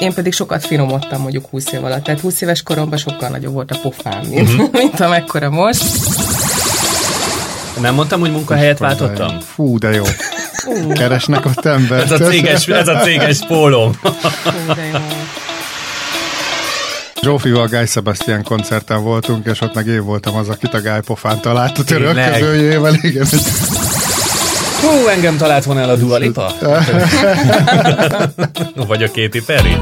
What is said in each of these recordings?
Én pedig sokat finomodtam mondjuk 20 év alatt. Tehát 20 éves koromban sokkal nagyobb volt a pofám, mint, uh-huh. mint amekkora most. Nem mondtam, hogy munkahelyet váltottam? Fú, de jó. Keresnek ott embert. Ez a céges, ez a céges pólom. Fú, de jó. Zsófival Guy Sebastian koncerten voltunk, és ott meg én voltam az, akit a Guy pofán talált a török közőjével. Igen. Hú, engem talált volna el a Dua Lipa? Vagy a Katy Perry?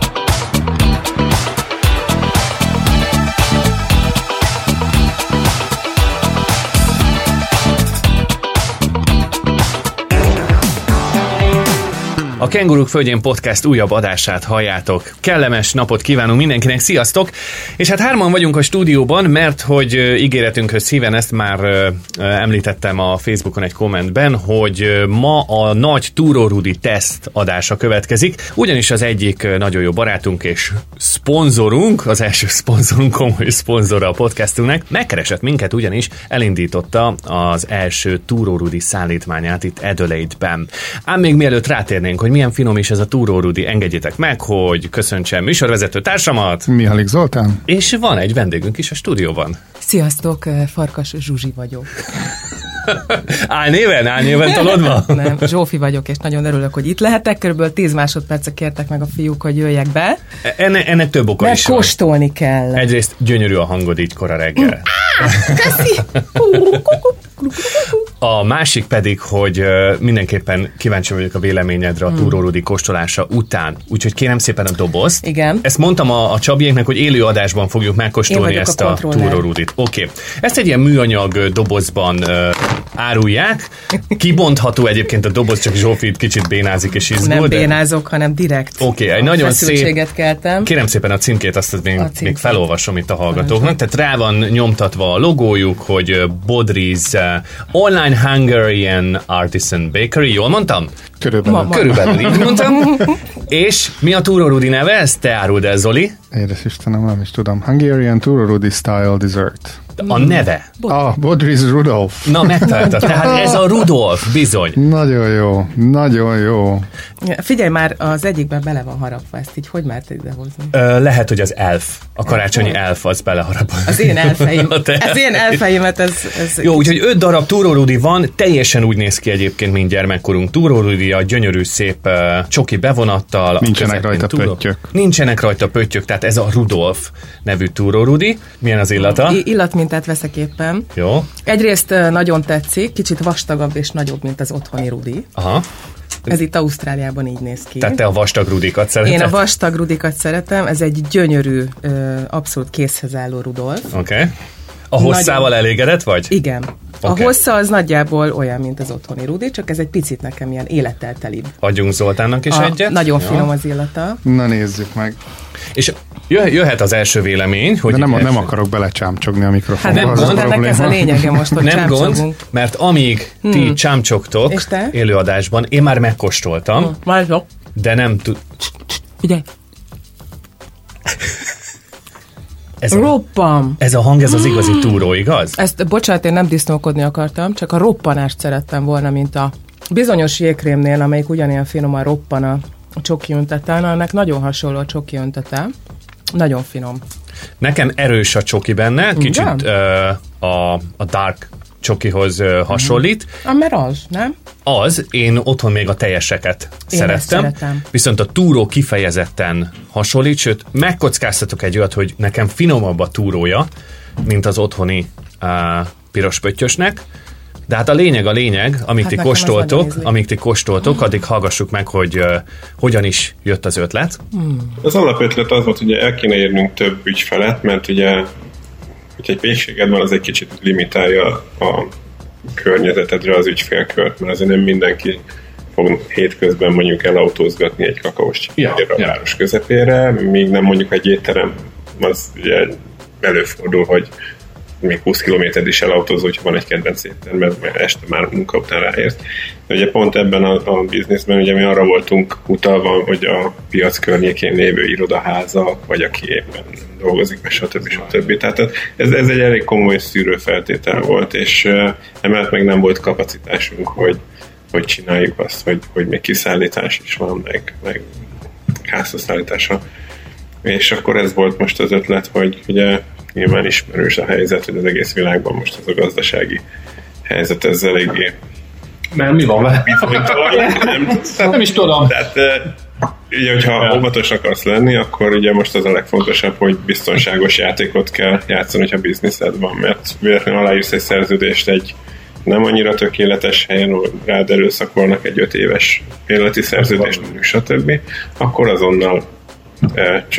Kenguruk Földjén Podcast újabb adását halljátok. Kellemes napot kívánunk mindenkinek, sziasztok! És hát hárman vagyunk a stúdióban, mert hogy ígéretünkhöz szíven ezt már említettem a Facebookon egy kommentben, hogy ma a nagy Túró Rudi teszt adása következik, ugyanis az egyik nagyon jó barátunk és szponzorunk, az első szponzorunk, komoly szponzora a podcastunknak, megkeresett minket, ugyanis elindította az első Túró Rudi szállítmányát itt Adelaide-ben. Ám még mielőtt rátérnénk, hogy milyen finom is ez a Túró Rudi, engedjétek meg, hogy köszöntsem műsorvezető társamat, Mihalik Zoltán? és van egy vendégünk is a stúdióban. Sziasztok, Farkas Zsuzsi vagyok. Álnéven, álnéven tolodva? Nem, Zsófi vagyok, és nagyon örülök, hogy itt lehetek. Körülbelül 10 másodpercet kértek meg a fiúk, hogy jöjjek be. Enne, ennek több oka Mert is van. kóstolni kell. Egyrészt gyönyörű a hangod így kora reggel. Köszi! A másik pedig, hogy mindenképpen kíváncsi vagyok a véleményedre Hmm. a Túró Rudi kóstolása után. Úgyhogy kérem szépen a dobozt. Igen. Ezt mondtam a, a Csabiéknek, hogy élő adásban fogjuk megkóstolni a ezt a, kontroller. Túró Rudit. Oké. Okay. Ezt egy ilyen műanyag dobozban ö, árulják. Kibontható egyébként a doboz, csak Zsófi kicsit bénázik és izgul. Nem de- bénázok, hanem direkt. Oké, egy nagyon szép- keltem. Kérem szépen a címkét, azt még, A még címkét. felolvasom itt a hallgatóknak. Tehát rá van nyomtatva a logójuk, hogy ö, Bodri's Online Hungarian Artisan Bakery. Jól mondtam? Körülbelül. Ma- ma- Körülbelül így mondtam. És mi a Túró Rudi neve? Ezt te áruld el, Zoli. Édes Istenem, nem is tudom. Hungarian Túró Rudi Style Dessert. A neve. Ah, Bodris Rudolf. Na, megtaláltad. Tehát ez a Rudolf, bizony. Nagyon jó, nagyon jó. Figyelj már, az egyikben bele van harapva, ezt így hogy mert idehozni? Ö, lehet, hogy az elf, a karácsonyi elf az beleharap. Az én elfeim. A Az én elfeimet, ez... ez Jó, úgyhogy öt darab túrórudi van, teljesen úgy néz ki egyébként, mint gyermekkorunk túrórudi, a gyönyörű szép uh, csoki bevonattal. a Nincsenek rajta túró- pöttyök. Nincsenek rajta pöttyök, tehát ez a Rudolf nevű túrórudi. Milyen az illata? I- illatmintát veszek éppen. Jó, Egyrészt nagyon tetszik, kicsit vastagabb és nagyobb, mint az otthoni rudi. aha. Ez itt Ausztráliában így néz ki. Tehát te a vastag rudikat szereted? Én a vastag rudikat szeretem, ez egy gyönyörű, abszolút készhez álló Rudolf. Oké. Okay. A hosszával elégedett vagy? Igen. A Oké. hossza az nagyjából olyan, mint az otthoni rudi, csak ez egy picit nekem ilyen élettel telibb. Adjunk Zoltánnak is A, egyet. nagyon Jó. finom az illata. Na nézzük meg. És jöh- jöhet az első vélemény, hogy De nem, így nem első- akarok belecsámcsogni a mikrofonba. Hát nem a gond, ennek ez a lényege most, hogy nem gond, mert amíg ti Hmm. csámcsogtok És te? élőadásban, én már megkóstoltam, Már jó. de nem tud... Figyelj. Ez a, Roppam! ez a hang, ez az igazi túró, igaz? Ezt, bocsánat, én nem disznókodni akartam, csak a roppanást szerettem volna, mint a bizonyos jégkrémnél, amelyik ugyanilyen finoman roppan a csoki önteten, annak nagyon hasonló a csoki öntete. Nagyon finom. Nekem erős a csoki benne, kicsit ö, a, a dark csokihoz hasonlít. Ah, mert az, nem? Az, én otthon még a teljeseket Én szerettem, szeretem. viszont a túró kifejezetten hasonlít, sőt, megkockáztatok egy olyat, hogy nekem finomabb a túrója, mint az otthoni uh, piros pöttyösnek, de hát a lényeg a lényeg, amíg Hát ti kóstoltok, amíg ti kóstoltok, addig hallgassuk meg, hogy uh, hogyan is jött az ötlet. Az alapötlet az volt, hogy el kéne érnünk több ügyfelet, mert ugye, pékséged van, az egy kicsit limitálja a környezetedre az ügyfélkört, mert azért nem mindenki fog hétközben mondjuk elautózgatni egy kakaós ja, a ja. város közepére, míg nem mondjuk egy étterem, az ugye előfordul, hogy még 20 kilométer is elautózó, hogyha van egy kedvenc éttermed, mert este már munka után ráérsz. De ugye pont ebben a, a bizniszben ugye mi arra voltunk utalva, hogy a piac környékén lévő irodaházak, vagy aki éppen dolgozik, meg stb. stb. Tehát ez, ez egy elég komoly szűrőfeltétel volt, és emellett meg nem volt kapacitásunk, hogy, hogy csináljuk azt, hogy, hogy még kiszállítás is van, meg, meg házhozszállításra. És akkor ez volt most az ötlet, hogy ugye nyilván ismerős a helyzet, hogy az egész világban most ez a gazdasági helyzet ez eléggé Mert mi van vele? nem, Nem is tudom. tehát ugye, hogyha Ja. óvatos akarsz lenni, akkor ugye most az a legfontosabb, hogy biztonságos játékot kell játszani, hogyha bizniszed van, mert véletlenül aláírsz egy szerződést egy nem annyira tökéletes helyen, rád erőszakolnak egy öt éves életi szerződést, stb., akkor azonnal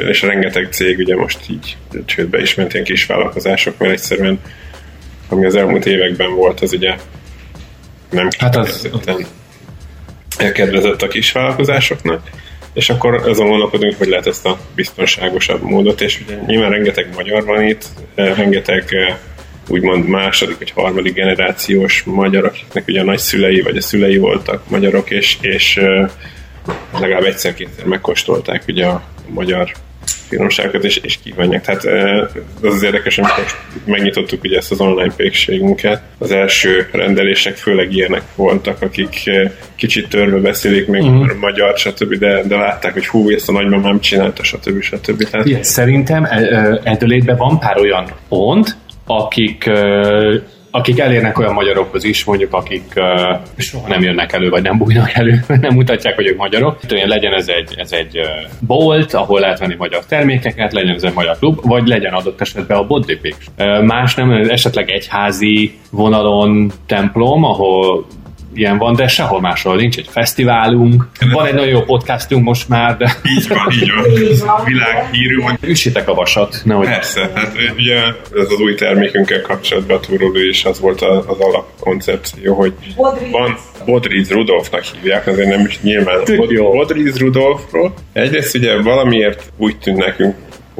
és rengeteg cég ugye most így csődbe is ment ilyen kis vállalkozások, mert egyszerűen ami az elmúlt években volt, az ugye nem Hát az- elkedvezett a kis vállalkozásoknak, és akkor azon gondolkodunk, hogy lehet ezt a biztonságosabb módot, és ugye nyilván rengeteg magyar van itt, rengeteg úgymond második vagy harmadik generációs magyar, akiknek ugye a nagyszülei vagy a szülei voltak magyarok, és, és legalább egyszer-kétszer megkóstolták ugye a magyar finomságokat, és, és kívánják. Tehát eh, az az érdekes, amikor megnyitottuk ugye ezt az online pékségünket, az első rendelések főleg ilyenek voltak, akik kicsit törve beszélik még uh-huh. magyar, stb., de, de látták, hogy hú, ezt a nagymamám csinálta, stb. stb. Tehát Ilyen, Szerintem Edelétben van pár olyan pont, akik, akik elérnek olyan magyarokhoz is, mondjuk akik ö, soha nem jönnek elő, vagy nem bújnak elő, nem mutatják, hogy ők magyarok. Olyan legyen ez egy, ez egy bolt, ahol lehet venni magyar termékeket, legyen ez egy magyar klub, vagy legyen adott esetben a Bodripik. Más nem, esetleg egyházi vonalon templom, ahol ilyen van, de sehol máshol nincs egy fesztiválunk. Van egy nagyon jó podcastunk most már, de így van, így van. Világhírű, hogy üssétek a vasat, nehogy Persze, hát ugye ez az új termékünkkel kapcsolatban a túrólő is az volt a- az alapkoncepció, hogy van Bodriz Rudolfnak hívják, azért nem is nyilván Tök jó. Bodriz Rudolfról. Egyrészt ugye valamiért úgy tűnt nekünk,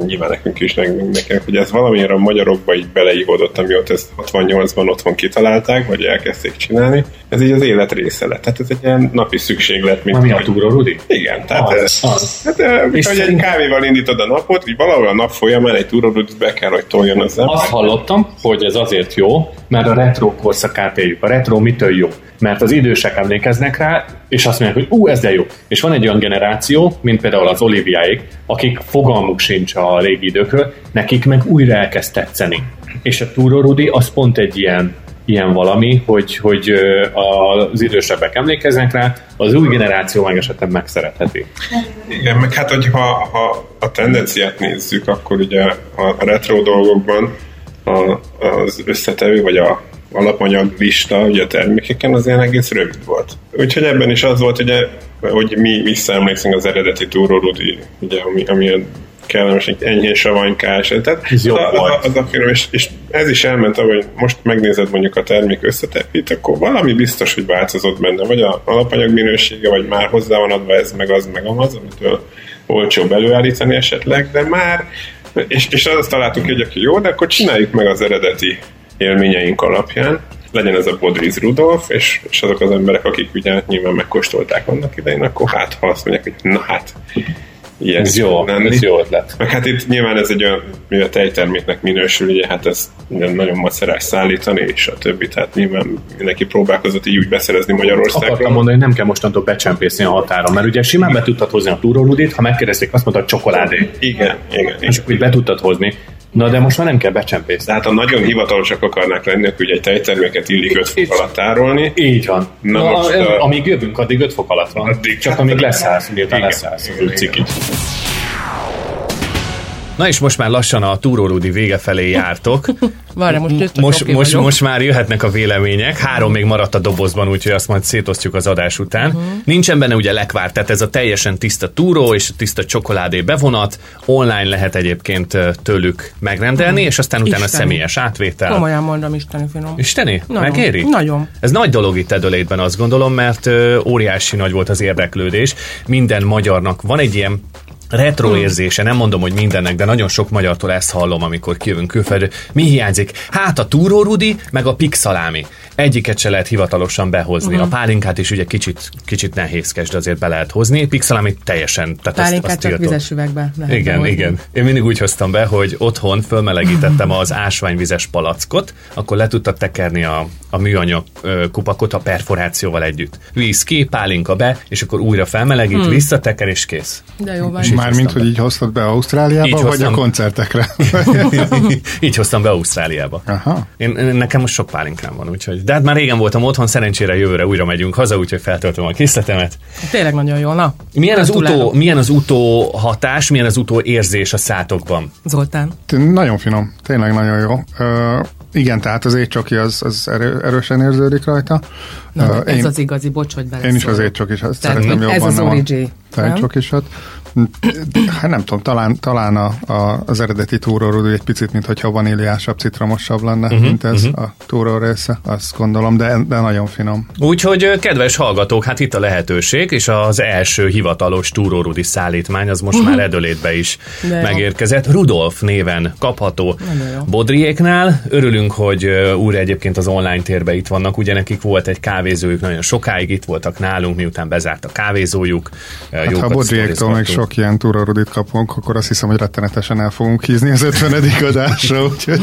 nyilván nekünk is, meg nekünk, hogy ez valamiért a magyarokba így beleívódott, amióta ezt 68-ban otthon kitalálták, vagy elkezdték csinálni. Ez így az élet része lett. Tehát ez egy ilyen napi szükséglet, mint Mi a hogy- túró, Rudi? Igen, tehát Az, ez, az. Hát, eh, És hogy egy kávéval indítod a napot, így valahol a nap folyamán egy túrorudit be kell, hogy toljon az ember. Azt hallottam, hogy ez azért jó, mert a retro korszakát éljük. A retro mitől jó? Mert az idősek emlékeznek rá, és azt mondják, hogy ú, ez de jó. És van egy olyan generáció, mint például az Oliviáik, akik fogalmuk sincs a régi időkről, nekik meg újra elkezd tetszeni. És a Túró Rudi az pont egy ilyen ilyen valami, hogy, hogy az idősebbek emlékeznek rá, az új generáció meg esetleg megszeretheti. Igen, meg hát, hogyha ha a tendenciát nézzük, akkor ugye a retro dolgokban a, az összetevő, vagy a alapanyag lista ugye a termékeken az ilyen egész rövid volt. Úgyhogy ebben is az volt, ugye, hogy mi visszaemlékszünk az eredeti túrórudi, ugye, ami, ami a kellemes, egy enyhén savanykás. Tehát Ez jobb a- volt. az, a film, és, és, ez is elment, hogy most megnézed mondjuk a termék összetevőt, akkor valami biztos, hogy változott benne, vagy a alapanyag minősége, vagy már hozzá van adva ez, meg az, meg az, amitől olcsóbb előállítani esetleg, de már, és, és azt találtuk hogy aki jó, de akkor csináljuk meg az eredeti élményeink alapján, legyen ez a Bodriz Rudolf, és, és azok az emberek, akik ugye nyilván megkóstolták annak idején, akkor hát ha azt mondják, hogy na hát, ilyen Ez jó, lenni. ez jó ötlet. Meg hát itt nyilván ez egy olyan, mivel tejterméknek minősül, ugye hát ez nagyon macerás szállítani, és a többi, tehát nyilván mindenki próbálkozott így úgy beszerezni Akartam Magyarországra. mondani, hogy nem kell mostantól becsempészni a határon, mert ugye simán be tudtad hozni a túrórudit, ha megkérdezték, azt mondta, hogy csokoládé. Igen, igen. És akkor be tudtad hozni. Na de most már nem kell becsempészni. Tehát ha nagyon hivatalosak akarnák lenni, akkor ugye egy tejterméket illik 5 fok alatt tárolni. Így van. Na Na, most, most, uh, amíg jövünk, addig 5 fok alatt van. Addig- Csak amíg leszállsz, miután leszállsz, az igen. Na és most már lassan a túrólódi vége felé jártok. Várj, most Most, most, vagyok. most már jöhetnek a vélemények. Három még maradt a dobozban, úgyhogy azt majd szétosztjuk az adás után. Uh-huh. Nincsen benne ugye lekvár, tehát ez a teljesen tiszta túró és tiszta csokoládé bevonat. Online lehet egyébként tőlük megrendelni, és aztán utána Isteni. személyes átvétel. Komolyan mondom, isteni finom. Isteni? Nagyon. Megéri? Nagyon. Ez nagy dolog itt Edelétben, azt gondolom, mert ö, óriási nagy volt az érdeklődés. Minden magyarnak van egy ilyen retro érzése, nem mondom, hogy mindennek, de nagyon sok magyartól ezt hallom, amikor kijövünk külföldre. Mi hiányzik? Hát a túrórudi, meg a pixalámi. Egyiket se lehet hivatalosan behozni. Uh-huh. A pálinkát is ugye kicsit, kicsit nehézkes, de azért be lehet hozni. Pixelamit teljesen. Tehát Pálinkát azt, csak azt vizes üvegbe lehet igen, behozni. igen. Én mindig úgy hoztam be, hogy otthon fölmelegítettem az ásványvizes palackot, akkor le tudtad tekerni a, a műanyag kupakot a perforációval együtt. Víz ki, pálinka be, és akkor újra felmelegít, hmm. visszateker, és kész. De jó van. Mármint, hogy így hoztad be Ausztráliába, Így vagy hoztam. a koncertekre? így hoztam be Ausztráliába. Aha. Én- nekem most sok pálinkám van, úgyhogy. De hát már régen voltam otthon, szerencsére jövőre újra megyünk haza, úgyhogy feltöltöm a készletemet. Tényleg nagyon jó. Na, Milyen az, utó, milyen az utó hatás, milyen az utó érzés a szátokban? Zoltán. Nagyon finom, tényleg nagyon jó. Igen, tehát az étcsoki az, az erő, erősen érződik rajta. Na, Ö, ez én, az igazi, bocs, hogy én is az étcsokis, azt Tehát, jobban. ez az origi? Tejcsokisat. Hát nem tudom, talán, talán a, a, az eredeti túrórudú egy picit, mint hogyha vaníliásabb, citromosabb lenne, uh-huh, mint ez uh-huh. a túró része, azt gondolom, de, de nagyon finom. Úgyhogy kedves hallgatók, hát itt a lehetőség, és az első hivatalos túrórudi szállítmány az most már Edölétbe is De jó. megérkezett. Rudolf néven kapható jó. Bodriéknál. Örülünk, hogy újra egyébként az online térbe itt vannak, ugye nekik volt egy kávézójuk, nagyon sokáig itt voltak nálunk, miután bezárt a kávézójuk. Hát, ha Bodriéktól még sztorizgattunk. Sok ilyen túrórudit kapunk, akkor azt hiszem, hogy rettenetesen el fogunk hízni az 50. adásra, úgyhogy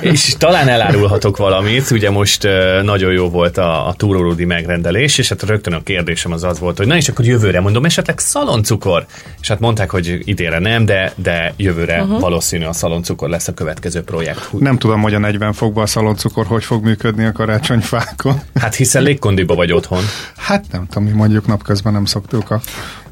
És talán elárulhatok valamit, ugye most nagyon jó volt a, a túrórudi megrendelés, és hát rögtön a kérdésem az az volt, hogy na és akkor jövőre mondom, esetleg szaloncukor? És hát mondták, hogy idénre nem, de, de jövőre uh-huh. valószínű a szaloncukor lesz a következő projekt. Nem tudom, hogy a 40 fokban a szaloncukor hogy fog működni a karácsonyfákon. Hát hiszen légkondiba vagy otthon. Hát nem tudom, mi mondjuk napközben nem szoktuk a...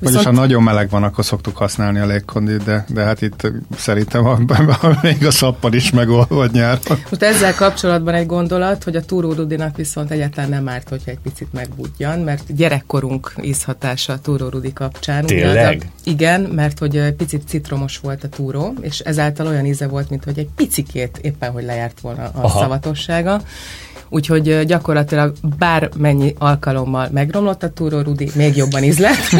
Vagyis Viszont- ha nagyon meleg van, akkor szoktuk használni a légkondit, de, de hát itt szerintem a, a, még a szappan is megolvad nyáron. Most ezzel kapcsolatban egy gondolat, hogy a túrórudinak viszont egyáltalán nem árt, hogyha egy picit megbudjan, mert gyerekkorunk ízhatása a túrórudi kapcsán. Tényleg? A, igen, mert hogy egy picit citromos volt a túró, és ezáltal olyan íze volt, mint hogy egy picikét éppen, hogy lejárt volna a Aha. szavatossága. Úgyhogy gyakorlatilag bármennyi alkalommal megromlott a túró Rudi, még jobban ízlett.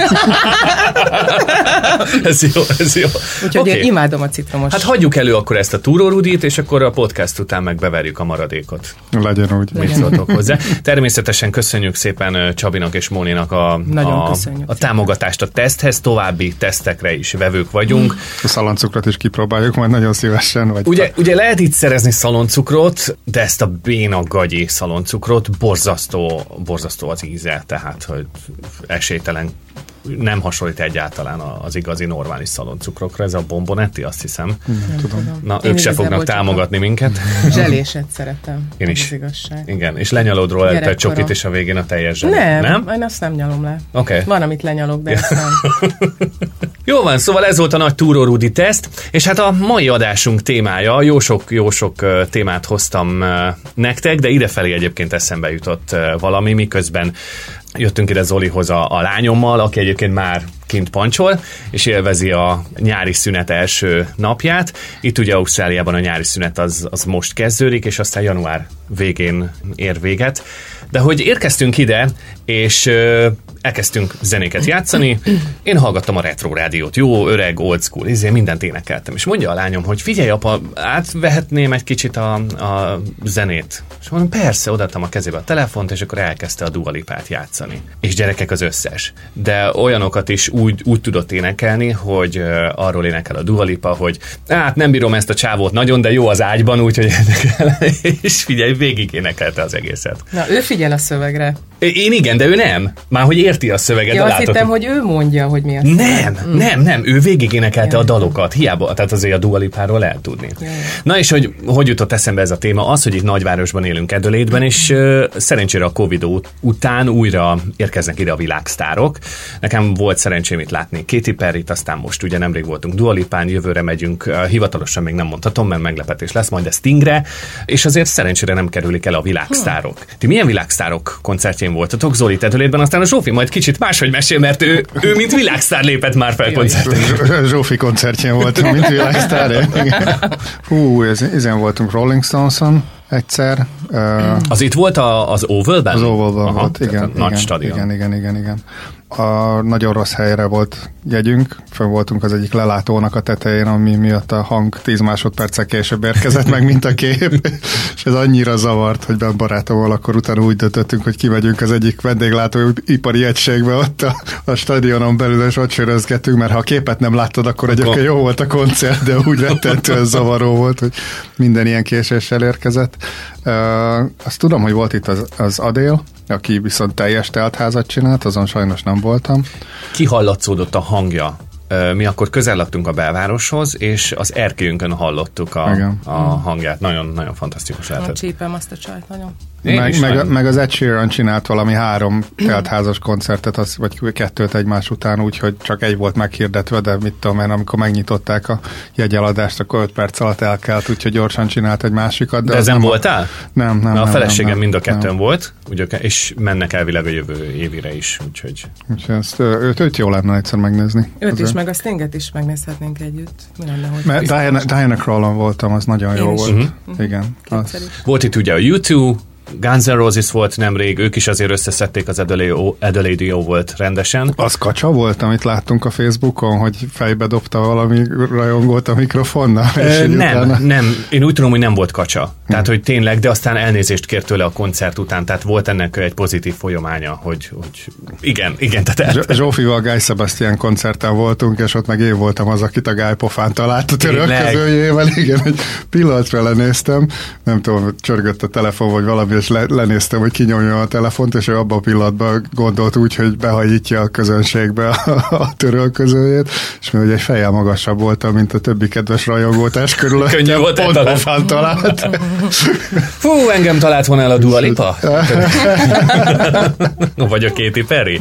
ez jó, ez jó. Úgyhogy Oké. okay. én imádom a citromos. Hát hagyjuk elő akkor ezt a túrórudit, és akkor a podcast után meg beverjük a maradékot. Legyen úgy. Mit szóltok hozzá? Természetesen köszönjük szépen Csabinak és Móninak a, Nagyon a, köszönjük a támogatást a teszthez, további tesztekre is vevők vagyunk. A szaloncukrot is kipróbáljuk majd nagyon szívesen. Vagy Ugye, ugye lehet itt szerezni szaloncukrot, de ezt a béna gagyi szaloncukrot. Borzasztó, borzasztó az íze, tehát hogy esélytelen nem hasonlít egyáltalán az igazi normális szaloncukrokra. Ez a bombonetti, azt hiszem. nem tudom. Na, Én ők se fognak támogatni minket. Zseléset szeretem. Én is. Igazság. Igen, és lenyalod róla Gyerekkorom. csokit, és a végén a teljes zselé. Nem, nem? én azt nem nyalom le. Oké. Van, amit lenyalok, de ezt nem. Jó van, szóval ez volt a nagy túrórudi teszt, és hát a mai adásunk témája, jó sok, jó sok témát hoztam nektek, de idefelé egyébként eszembe jutott valami, miközben jöttünk ide Zolihoz a, a lányommal, aki egyébként már kint pancsol, és élvezi a nyári szünet első napját. Itt ugye Ausztráliában a nyári szünet az, az most kezdődik, és aztán január végén ér véget. De hogy érkeztünk ide, és elkezdtünk zenéket játszani, én hallgattam a retro rádiót, jó, öreg, old school, izé, mindent énekeltem. És mondja a lányom, hogy figyelj apa, átvehetném egy kicsit a, a zenét. És mondom, persze, odaadtam a kezébe a telefont, és akkor elkezdte a dualipát játszani. És gyerekek az összes. De olyanokat is úgy, úgy tudott énekelni, hogy ö, arról énekel a dualipa, hogy hát nem bírom ezt a csávót nagyon, de jó az ágyban, úgyhogy énekel. és figyelj, végig énekelte az egészet. Na, ő figyel a szövegre. Én igen, de ő nem. Már hogy érti a szöveget, Ja, de azt látod, hittem, hogy ő mondja, hogy mi a nem, mm. nem, nem, ő végig énekelte Ja. a dalokat, hiába, tehát azért a dualipáról lehet tudni. Ja. Na és hogy hogy jutott eszembe ez a téma? Az, hogy itt nagyvárosban élünk Edölétben, és uh, szerencsére a Covid ut- után újra érkeznek ide a világsztárok. Nekem volt szerencsém itt látni Katy Perry-t, aztán most ugye nemrég voltunk Dualipán, jövőre megyünk, uh, hivatalosan még nem mondhatom, mert meglepetés lesz majd a Stingre, és azért szerencsére nem kerülik el a világsztárok. Ti milyen világsztárok koncertjén voltatok Zoli Edölétben, aztán a Zsófi majd kicsit máshogy mesél, mert ő, ő mint világsztár lépett már fel koncerten. Zs- Zsófi koncertjén voltunk, mint világsztár. Hú, ez, ezen voltunk Rolling Stones-on egyszer, Az itt volt a, az Ovalben? az Ovalban volt, igen. Nagy igen, stadion. Igen, igen, igen, igen. A nagyon rossz helyre volt jegyünk, fönn voltunk az egyik lelátónak a tetején, ami miatt a hang 10 másodperccel később érkezett meg, mint a kép, és ez annyira zavart, hogy ben barátommal akkor utána úgy döntöttünk, hogy kimegyünk az egyik vendéglátóipari egységbe ott a, a stadionon belül, és ott sörözgetünk, mert ha a képet nem láttad, akkor egyébként jó volt a koncert, de úgy rettentően zavaró volt, hogy minden ilyen késéssel érkezett. Uh, azt tudom, hogy volt itt az, az Adél, aki viszont teljes teltházat csinált, azon sajnos nem voltam. Kihallatszódott a hangja. Mi akkor közel laktunk a belvároshoz, és az erkélyünkön hallottuk a, Igen. a hangját. Nagyon, nagyon fantasztikus lehetett. csípem azt a csajt nagyon. Meg, meg, meg, az Ed Sheeran csinált valami három teltházas koncertet, az, vagy kettőt egymás után, úgyhogy csak egy volt meghirdetve, de mit tudom én, amikor megnyitották a jegyeladást, akkor öt perc alatt elkelt, úgyhogy gyorsan csinált egy másikat. De az ezen nem a- voltál? Nem, nem. Na, a nem, feleségem nem, mind a nem, kettőn volt, ugye, és mennek elvileg a jövő évire is, úgyhogy Úgyhogy ezt, őt, őt jó lenne egyszer megnézni. Őt Azért. is, meg a Stinget is megnézhetnénk együtt. Mi lenne, hogy Mert Diana, Diana Krallon voltam, az nagyon jó Én is. volt. Mhm. Igen. Az. Volt itt ugye a U2, Guns N' Roses volt nemrég, ők is azért összeszedték az Adelaide, Adelaide volt rendesen. az kacsa volt, amit láttunk a Facebookon, hogy fejbe dobta valami rajongót a mikrofonnal? Ö, nem, utána- nem. Én úgy tudom, hogy nem volt kacsa. Tehát, hogy tényleg, de aztán elnézést kért tőle a koncert után, tehát volt ennek egy pozitív folyamánya, hogy, hogy igen, igen, tehát el, Zsófival Guy Sebastian koncerten voltunk, és ott meg én voltam az, akit a Guy pofán talált a török közöljével. Igen, egy pillanatra lenéztem, nem tudom, csörgött a telefon, vagy valami, és le, lenéztem, hogy kinyomja a telefont, és ő abban a pillanatban gondolt úgy, hogy behajítja a közönségbe a, a török közöljét, és mi ugye egy fejjel magasabb voltam, mint a többi kedves rajongótás körül. Könnyű volt pont pofán talált. Fú, engem talált volna el a Dua Lipa? Vagy a Katy Perry.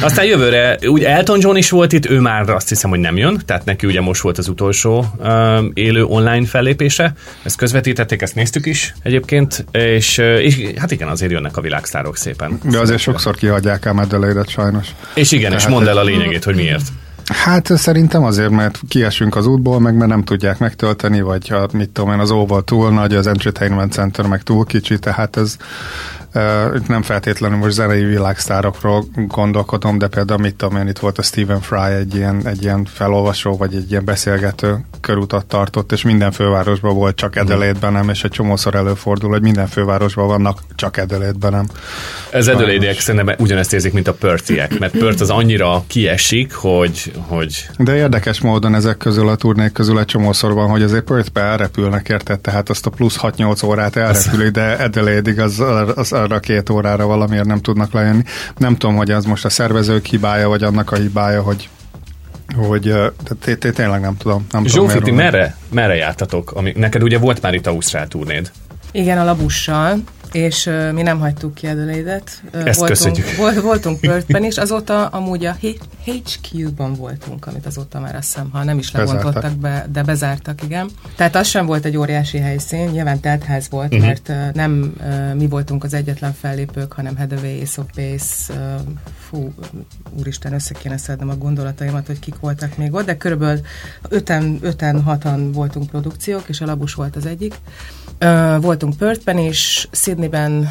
Aztán jövőre, úgy Elton John is volt itt, ő már azt hiszem, hogy nem jön, tehát neki ugye most volt az utolsó uh, élő online fellépése, ezt közvetítették, ezt néztük is egyébként, és, uh, és hát igen, azért jönnek a világsztárok szépen. De azért sokszor kihagyják ám Adelaide-et sajnos. És igen, és Tehát mondd el a lényegét, hogy miért. Hát szerintem azért, mert kiesünk az útból, meg mert nem tudják megtölteni, vagy ha, mit tudom én, az óval túl nagy, az Entertainment Center meg túl kicsi, tehát ez nem feltétlenül most zenei világsztárokról gondolkodom, de például mit tudom én, itt volt a Stephen Fry egy ilyen, egy ilyen felolvasó, vagy egy ilyen beszélgető körutat tartott, és minden fővárosban volt, csak Adelaide-ben nem, és egy csomószor előfordul, hogy minden fővárosban vannak, csak Adelaide-ben nem. Ez edőlédiek szerintem ugyanezt érzik, mint a pörtiek, mert pört az annyira kiesik, hogy, hogy De érdekes módon ezek közül a turnék közül egy csomószor van, hogy azért Perthbe elrepülnek, érted? Tehát azt a plusz 6-8 órát elrepülik, de Adelaide-ig az, az arra két órára valamiért nem tudnak lejönni. Nem tudom, hogy az most a szervezők hibája, vagy annak a hibája, hogy hogy tényleg nem tudom. Nem tudom Zsófi, ti merre, merre jártatok? Ami, neked ugye volt már itt Ausztrál turnéd. Igen, a labussal, és uh, mi nem hagytuk ki. Uh, Ezt voltunk, köszönjük. Volt, voltunk Perthben is, azóta amúgy a H- HQ-ban voltunk, amit azóta már azt hiszem, ha nem is lebontottak Bezártak. be, de bezártak, igen. Tehát az sem volt egy óriási helyszín, nyilván teltház volt, uh-huh. mert uh, nem uh, mi voltunk az egyetlen fellépők, hanem Hathaway, Ace of Base, uh, fú, úristen, össze kéne szednem a gondolataimat, hogy kik voltak még ott, de körülbelül öten, öten, hatan voltunk produkciók, és a Labus volt az egyik. Uh, voltunk Perthben is, Sydneyben,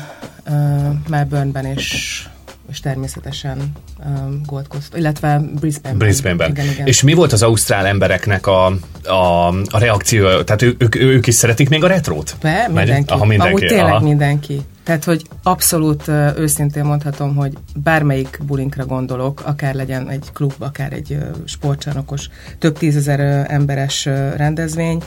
uh, Melbourneben és és természetesen um, Gold Coast, illetve Brisbane-ben. Brisbane-ben. Igen, igen. És mi volt az ausztrál embereknek a, a, a reakció? Tehát ő, ők, ők is szeretik még a retrót? Be, mindenki. Aha, mindenki. Amúgy tényleg aha. mindenki. Tehát, hogy abszolút őszintén mondhatom, hogy bármelyik bulinkra gondolok, akár legyen egy klub, akár egy sportcsarnokos, több tízezer emberes rendezvény,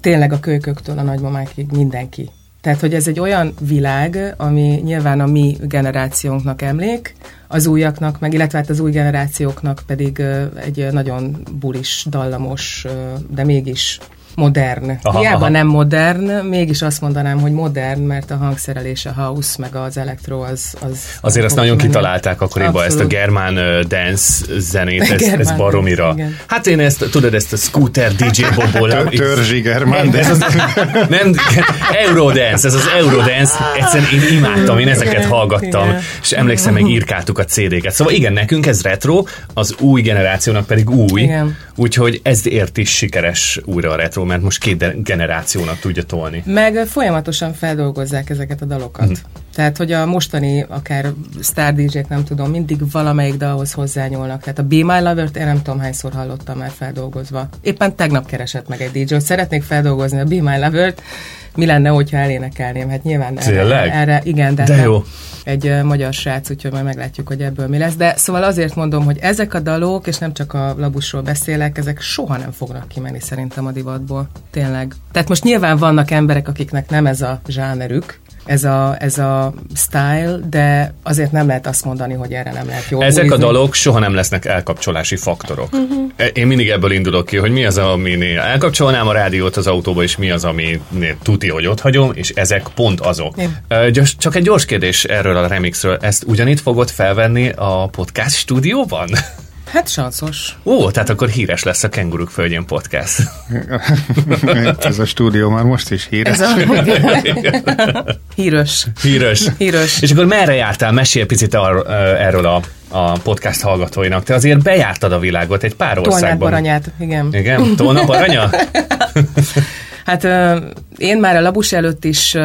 tényleg a kölyköktől a nagymamákig mindenki. Tehát, hogy ez egy olyan világ, ami nyilván a mi generációnknak emlék, az újaknak, meg illetve hát az új generációknak pedig egy nagyon bulis, dallamos, de mégis modern. Aha, Hiába aha. nem modern, mégis azt mondanám, hogy modern, mert a hangszerelés, a house, meg az elektro az... az Azért azt nagyon menni. kitalálták akkoriban ezt a germán dance zenét, ez, ez Germán baromira. dance, igen. Hát én ezt, tudod, ezt a scooter DJ bobból. Tör- Törzsiger, Nem, már, ez az, nem, Eurodance, ez az Eurodance, egyszerűen én imádtam, én ezeket hallgattam, és emlékszem, meg írkáltuk a CD-ket. Szóval igen, nekünk ez retro, az új generációnak pedig új, Igen. úgyhogy ezért is sikeres újra a retro, mert most két generációnak tudja tolni. Meg folyamatosan feldolgozzák ezeket a dalokat. Mm. Tehát, hogy a mostani, akár Star dj nem tudom, mindig valamelyik dalhoz hozzányúlnak. Tehát a Be My Lover-t én nem tudom hányszor hallottam már feldolgozva. Éppen tegnap keresett meg egy DJ, hogy szeretnék feldolgozni a Be My Lover-t, mi lenne, hogyha elénekelném? Hát nyilván erre, erre igen, de, De jó. Egy uh, magyar srác, úgyhogy majd meglátjuk, hogy ebből mi lesz. De szóval azért mondom, hogy ezek a dalok, és nem csak a labusról beszélek, ezek soha nem fognak kimenni szerintem a divatból. Tényleg. Tehát most nyilván vannak emberek, akiknek nem ez a zsánerük, ez a, ez a style, de azért nem lehet azt mondani, hogy erre nem lehet jól Ezek a bulizni. dalok soha nem lesznek elkapcsolási faktorok. Uh-huh. Én mindig ebből indulok ki, hogy mi az, aminél elkapcsolnám a rádiót az autóba, és mi az, ami tuti, hogy ott hagyom, és ezek pont azok. Gyors- Csak egy gyors kérdés erről a remixről. Ezt ugyanitt fogod felvenni a podcast stúdióban? Hát sanszos. Ó, tehát akkor híres lesz a Kenguruk Földjén podcast. Ez a stúdió már most is híres. Ez a... Hírös. Híres. Híres. És akkor merre jártál? Mesélj picit ar- erről a, a podcast hallgatóinak. Te azért bejártad a világot egy pár Tolnát országban. baranyát, igen. Igen? Tolna baranya? Hát én már a labus előtt is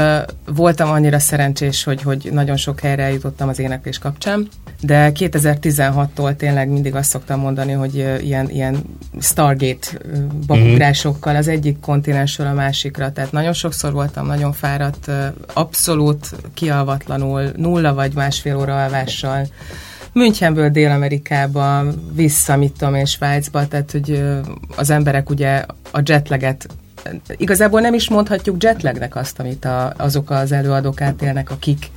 voltam annyira szerencsés, hogy, hogy nagyon sok helyre eljutottam az éneklés kapcsán, de 2016-tól tényleg mindig azt szoktam mondani, hogy ilyen, ilyen Stargate ö, bakugrásokkal az egyik kontinensről a másikra, tehát nagyon sokszor voltam nagyon fáradt, abszolút kialvatlanul, nulla vagy másfél óra alvással, Münchenből Dél-Amerikába, vissza, mit tudom én, Svájcba, tehát hogy az emberek ugye a jetlaget igazából nem is mondhatjuk jetlagnek azt, amit a, azok az előadók átélnek, akik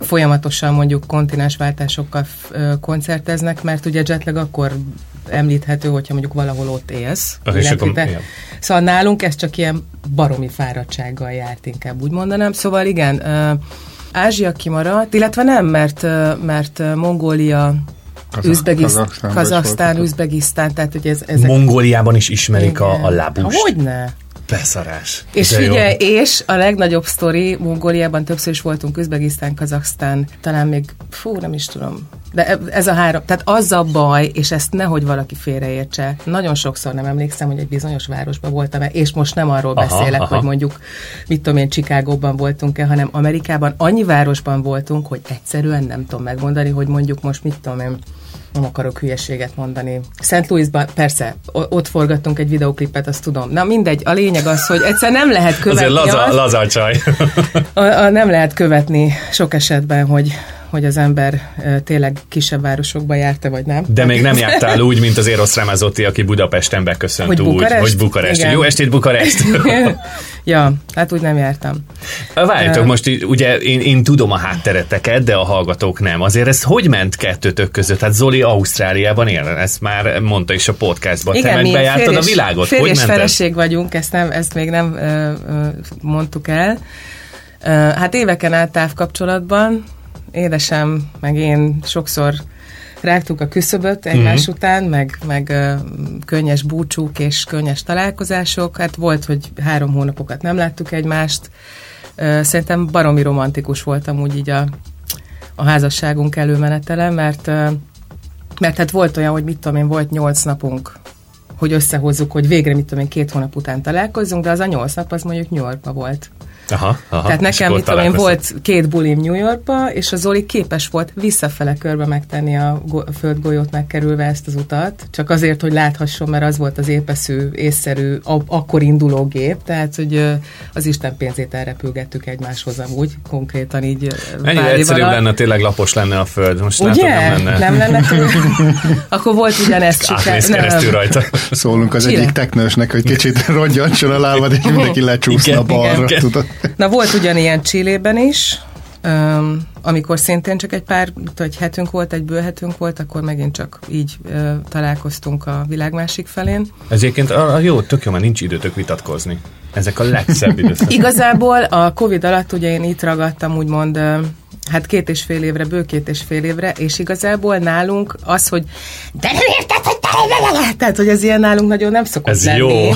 folyamatosan mondjuk kontinensváltásokkal koncerteznek, mert ugye jetlag akkor említhető, hogyha mondjuk valahol ott élsz. Illetve akkor- te- igen. Szóval nálunk ez csak ilyen baromi fáradtsággal járt, inkább úgy mondanám. Szóval igen, ö, Ázsia kimaradt, illetve nem, mert, mert Mongólia, Üzbegisztán, Kazaksztán. Üzbegisztán, tehát hogy ez, ezek... Mongóliában is ismerik a, a Igen. lábust. Hogyne? Beszarás. És De jó. figyelj, és a legnagyobb sztori, Mongóliában többször is voltunk, Üzbegisztán, Kazaksztán, talán még, fú, nem is tudom. De e- ez a három, tehát az a baj, és ezt nehogy valaki félreértse. Nagyon sokszor nem emlékszem, hogy egy bizonyos városban voltam és most nem arról Aha, beszélek, aha. hogy mondjuk, mit tudom én, Chicagóban voltunk-e, hanem Amerikában annyi városban voltunk, hogy egyszerűen nem tudom megmondani, hogy mondjuk most mit tudom én, nem akarok hülyeséget mondani. Szent Louisban, persze, ott forgattunk egy videoklipet, azt tudom. Na mindegy, a lényeg az, hogy egyszer nem lehet követni Azért laza, azt, laza csaj. a, a, nem lehet követni sok esetben, hogy, hogy az ember tényleg kisebb városokba járta, vagy nem. De még nem jártál úgy, mint az Eros Ramazotti, aki Budapesten beköszönt Hogy úgy, Bukarest? hogy Bukarest. Igen. Jó estét, Bukarest! ja, hát úgy nem jártam. Várjatok, most ugye én, én tudom a háttereteket, de a hallgatók nem. Azért ez hogy ment kettőtök között? Hát Zoli Ausztráliában él, ezt már mondta is a podcastban. Te meg bejártad a világot. Férj Hogy és feleség vagyunk, ezt, nem, ezt még nem ö, ö, mondtuk el. Hát éveken át távkapcsolatban, édesem, meg én sokszor rágtuk a küszöböt egymás Mhm. után, meg, meg ö, könnyes búcsúk és könnyes találkozások. Hát volt, hogy három hónapokat nem láttuk egymást. Ö, Szerintem baromi romantikus voltam úgy így a, a házasságunk előmenetele, mert ö, mert hát volt olyan, hogy mit tudom én, volt nyolc napunk, hogy összehozzuk, hogy végre, mit tudom én, két hónap után találkozzunk, de az a nyolc nap az mondjuk New Yorkba volt. Aha, aha. Tehát nekem, mit tudom én, volt két bulim New Yorkba, és az Zoli képes volt visszafele körbe megtenni a, go- a földgolyót megkerülve ezt az utat, csak azért, hogy láthasson, mert az volt az épeszű, észszerű, a- akkor induló gép, tehát, hogy ö, az Isten pénzét elrepülgettük egymáshoz amúgy, konkrétan így ö, Ennyi pár év egyszerűbb alatt. lenne, tényleg lapos lenne a föld. Most látod, Ugye? nem lenne. Nem lenne? Akkor volt ugyanezt Átmész keresztül rajta. Szólunk az Csile. egyik teknősnek, hogy kicsit roggyancson a lábad, és mindenki lecsúszna Igen, balra, igen. tudod. Na volt ugyanilyen Csillében is, um, amikor szintén csak egy pár, egy hetünk volt, egy bőhetünk volt, akkor megint csak így uh, találkoztunk a világ másik felén. Ez egyébként a, a jó, tök jó, mert nincs időtök vitatkozni. Ezek a legszebb időszak. Igazából a Covid alatt ugye én itt ragadtam úgymond ö, hát két és fél évre, bő két és fél évre, és igazából nálunk az, hogy de nem érted, hogy tehát, hogy ez ilyen nálunk nagyon nem szokott Ez lenni. jó.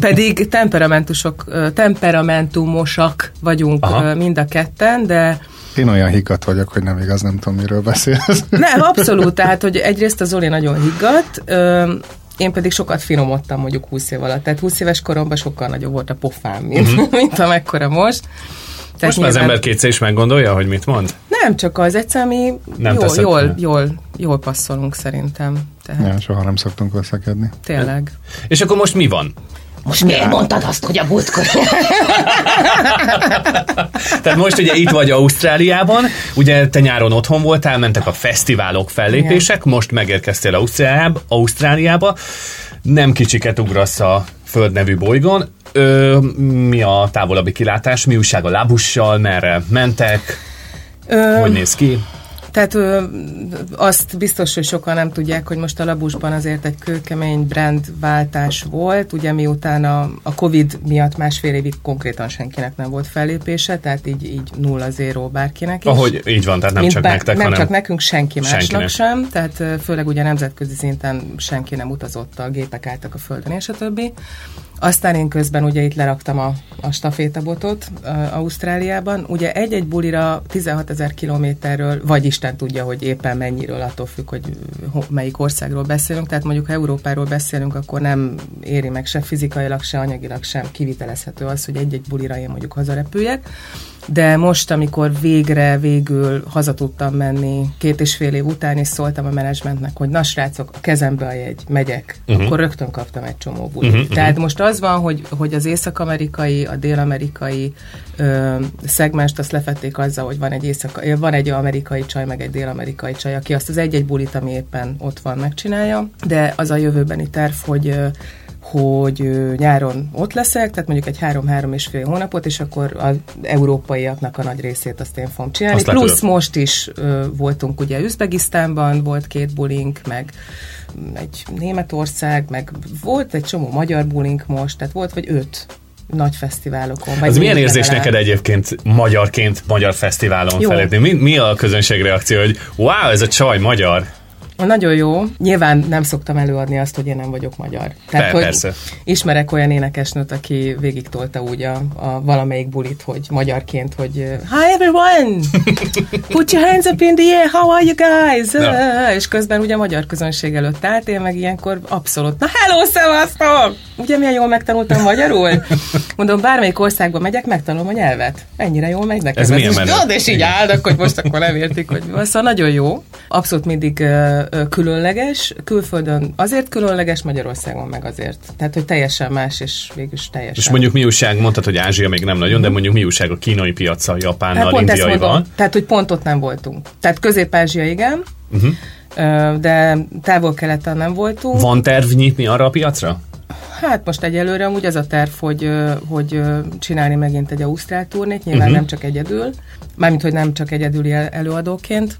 Pedig temperamentusok, temperamentumosak vagyunk Aha. mind a ketten, de Én olyan higgadt vagyok, hogy nem igaz, nem tudom, miről beszélsz. Nem, abszolút, tehát, hogy egyrészt az Zoli nagyon higgadt, én pedig sokat finomodtam mondjuk 20 év alatt. Tehát 20 éves koromban sokkal nagyobb volt a pofám, mint, uh-huh. mint amekkora most. Tehát most már az ember kétszer is meggondolja, hogy mit mond? Nem, csak az egyszer mi nem jól, jól, jól, jól passzolunk szerintem. Tehát... Ja, soha nem szoktunk veszekedni. Tényleg. És akkor most mi van? Most miért mondtad azt, hogy a múltkor? Tehát most ugye itt vagy Ausztráliában, ugye te nyáron otthon voltál, mentek a fesztiválok, fellépések, Igen. most megérkeztél Ausztráliába, Ausztráliába, nem kicsiket ugrasz a Föld nevű bolygón. Ö, mi a távolabbi kilátás? Mi újság a lábussal? Merre mentek? Ö, hogy néz ki? Tehát ö, azt biztos, hogy sokan nem tudják, hogy most a Labusban azért egy kőkemény brandváltás volt, ugye miután a, a Covid miatt másfél évig konkrétan senkinek nem volt fellépése, tehát így, így nulla zéró bárkinek is. Ahogy így van, tehát nem Mint csak bár, nektek, Nem hanem csak nekünk, senki másnak senkinek. sem, tehát főleg ugye nemzetközi szinten senki nem utazott, a gépek álltak a földön, és a többi. Aztán én közben ugye itt leraktam a, a stafétabotot uh, Ausztráliában. Ugye egy-egy bulira 16 ezer kilométerről, vagy Isten tudja, hogy éppen mennyiről, attól függ, hogy melyik országról beszélünk. Tehát mondjuk, ha Európáról beszélünk, akkor nem éri meg se fizikailag, se anyagilag sem kivitelezhető az, hogy egy-egy bulira én mondjuk hazarepüljek de most, amikor végre, végül haza tudtam menni két és fél év után, és szóltam a menedzsmentnek, hogy na srácok, a kezembe a jegy, megyek, uh-huh. akkor rögtön kaptam egy csomó bulit. Uh-huh. Tehát most az van, hogy, hogy az észak-amerikai, a dél-amerikai ö, szegmest azt lefették azzal, hogy van egy, észak, van egy amerikai csaj, meg egy dél-amerikai csaj, aki azt az egy-egy bulit, ami éppen ott van, megcsinálja, de az a jövőbeni terv, hogy hogy nyáron ott leszek, tehát mondjuk egy három-három és fél hónapot, és akkor az európaiaknak a nagy részét azt én fogom csinálni. Azt Plusz letudod. most is ö, voltunk ugye Üzbegisztánban, volt két bulink, meg egy Németország, meg volt egy csomó magyar bulink most, tehát volt vagy öt nagy fesztiválokon. Vagy Az milyen érzés legalább. neked egyébként magyarként magyar fesztiválon felépni? Mi, mi a közönség reakció, hogy wow, ez a csaj magyar? Nagyon jó. Nyilván nem szoktam előadni azt, hogy én nem vagyok magyar. Tehát, hogy persze. ismerek olyan énekesnőt, aki végig tolta úgy a, a valamelyik bulit, hogy magyarként, hogy Hi everyone! Put your hands up in the air, how are you guys? No. És közben ugye magyar közönség előtt állt, én meg ilyenkor abszolút, na hello, szevasztok! Ugye milyen jól megtanultam magyarul? Mondom, bármelyik országba megyek, megtanulom a nyelvet. Ennyire jól megy nekem. Ez, ez milyen menő? És így állnak, hogy most akkor nem értik, hogy mi van. Szóval nagyon jó. Abszolút mindig uh, különleges, külföldön azért különleges, Magyarországon meg azért. Tehát, hogy teljesen más, és végülis teljesen. És mondjuk mi újság, mondtad, hogy Ázsia még nem nagyon, de mhm. mondjuk mi újság a kínai piacsal, Japánnal, hát Indiaival. Tehát, hogy pont ott nem voltunk. Tehát Közép-Ázsia igen, uh-huh. de távol-keleten nem voltunk. Van terv nyitni arra a piacra? Hát most egyelőre amúgy az a terv, hogy, hogy csinálni megint egy Ausztrál turnét, nyilván uh-huh. nem csak egyedül, mármint, hogy nem csak egyedüli előadóként,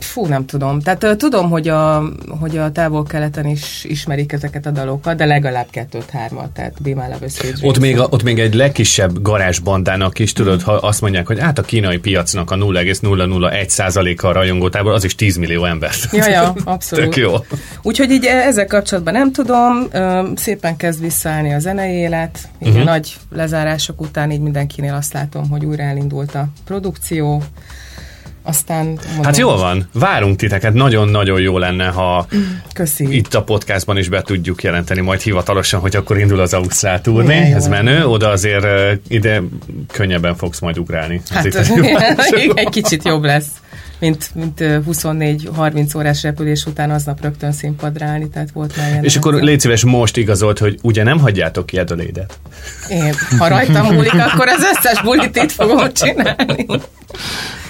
fú, nem tudom. Tehát tudom, hogy a, hogy a távol-keleten is ismerik ezeket a dalokat, de legalább kettőt-hármat, tehát Love ott még, a, ott még egy legkisebb garázsbandának is, tudod, ha azt mondják, hogy hát a kínai piacnak a 0,001%-a a rajongótából, az is 10 millió ember. Ja, ja, abszolút. Tök jó. Úgyhogy így ezzel kapcsolatban nem tudom, szépen kezd visszaállni a zenei élet, így uh-huh. nagy lezárások után így mindenkinél azt látom, hogy újra elindult a produkció, aztán... Mondom, hát jól van, várunk titeket, nagyon-nagyon jó lenne, ha Köszi. itt a podcastban is be tudjuk jelenteni majd hivatalosan, hogy akkor indul az Ausztrál turné, ez menő, oda azért ide könnyebben fogsz majd ugrálni. Hát, egy kicsit jobb lesz mint, mint 24-30 órás repülés után aznap rögtön színpadra állni, tehát volt már ilyen. És akkor légy szíves, most igazolt, hogy ugye nem hagyjátok ki Edolédet. Én, ha rajtam múlik, akkor az összes bulit itt fogom csinálni.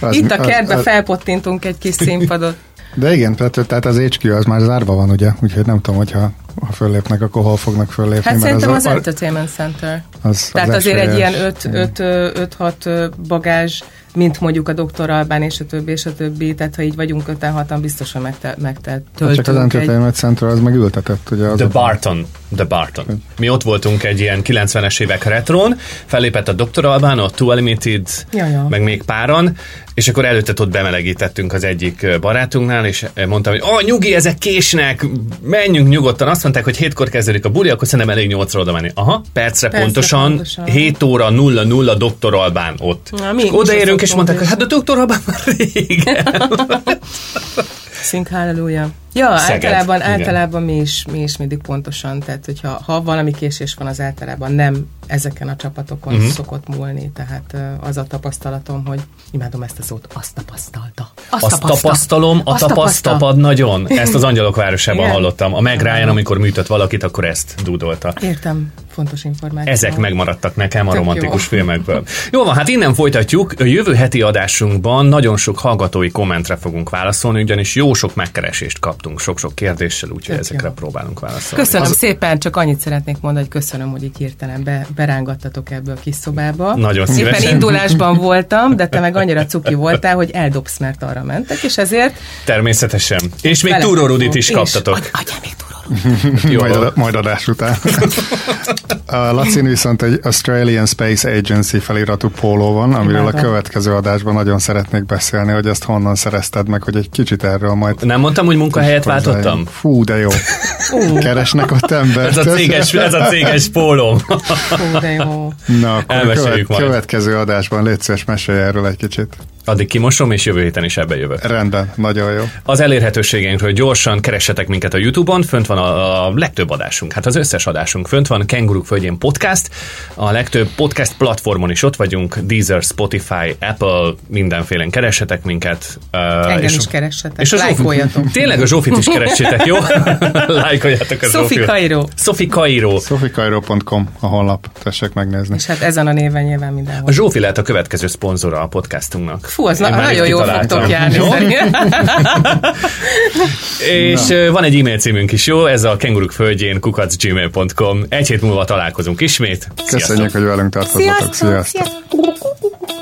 Az, itt a kertbe az, az, felpottintunk egy kis színpadot. De igen, tehát, tehát az HQ az már zárva van, ugye? Úgyhogy nem tudom, hogyha ha föllépnek, akkor hol fognak föllépni. Hát szerintem az, az Entertainment Center. Az, Tehát az azért egy ilyen 5-6 bagázs mint mondjuk a doktor Albán és a többi, és a többi, tehát ha így vagyunk öten hatan, biztosan megte, megteltöltünk. Hát csak az Entertainment egy... Center az meg ültetett, ugye? Az The Barton. The Barton. Mi ott voltunk egy ilyen 90-es évek retron, fellépett a Dr. Albán, a Too Limited, ja, ja. meg még páran, és akkor előtte ott bemelegítettünk az egyik barátunknál, és mondtam, hogy oh, nyugi, ezek késnek, menjünk nyugodtan. Azt mondták, hogy hétkor kezdődik a buli, akkor szerintem elég nyolcra oda menni. Aha, percre, percre pontosan, pontosan, 7 óra 0 0 Dr. Albán ott. Na, mi, odaérünk, és mondták, hogy hát a Dr. Albán már régen. Sing Hallelujah. Ja, Szeged, általában, igen. általában mi is, mi is mindig pontosan, tehát hogyha ha valami késés van, az általában nem ezeken a csapatokon uh-huh. szokott múlni, tehát az a tapasztalatom, hogy imádom ezt a szót, azt tapasztalta. Azt, Azt tapasztalom, a Azt tapaszt tapasztal. tapad nagyon. Ezt az Angyalok Városában Igen. hallottam. A Meg Ryan, amikor műtött valakit, akkor ezt dúdolta. Értem, fontos információ. Ezek megmaradtak nekem a Tök romantikus jó. filmekből. Jó van, hát innen folytatjuk. A jövő heti adásunkban nagyon sok hallgatói kommentre fogunk válaszolni, ugyanis jó sok megkeresést kaptunk, sok-sok kérdéssel, úgyhogy Tök ezekre jó. próbálunk válaszolni. Köszönöm az... szépen, csak annyit szeretnék mondani, hogy köszönöm, hogy így hirtelen be, berángattatok ebbe a kis szobába. Nagyon Éppen szívesen. indulásban voltam, de te meg annyira cuki voltál, hogy eldobsz, mert arra mentek, és ezért Természetesen. És még Túró Rudit is és- kaptatok. Adj- Adjál még Rudit. Jó. Majd, majd adás után. A Lacin viszont egy Australian Space Agency feliratú póló van, amiről a következő adásban nagyon szeretnék beszélni, hogy ezt honnan szerezted meg, hogy egy kicsit erről majd Nem mondtam, hogy munkahelyet váltottam? Fú, de jó. Keresnek ott embert. Ez a céges, ez a céges póló. Hú, de jó. Na, akkor követ, majd. következő adásban légy szíves, mesélj erről egy kicsit. Addig kimosom, és jövő héten is ebbe jövök. Rendben, nagyon jó. Az elérhetőségeinkről gyorsan keressetek minket a YouTube-on, fönt van a, a legtöbb adásunk, hát az összes adásunk fönt van, Kenguruk Földjén Podcast, a legtöbb podcast platformon is ott vagyunk, Deezer, Spotify, Apple, mindenfélen keressetek minket. Uh, Engem is keressetek, Zsófi- lájkoljatok. Tényleg a Zsófit is keressétek, jó? Lájkoljátok a Sophie Zsófit. Cairo. Sophie Cairo. sofikairo.com a honlap, tessék megnézni. És hát ezen a néven nyilván mindenhol. A Zsófi lehet a következő szponzora a podcastunknak. Fú, az na- nagyon jól fogtok járni. Jó? És ö, van egy e-mail címünk is, jó? Ez a kenguruk földjén kukacgmail.com. Egy hét múlva találkozunk ismét. Sziasztok! Köszönjük, hogy velünk tartottatok. Sziasztok! Sziasztok! Sziasztok!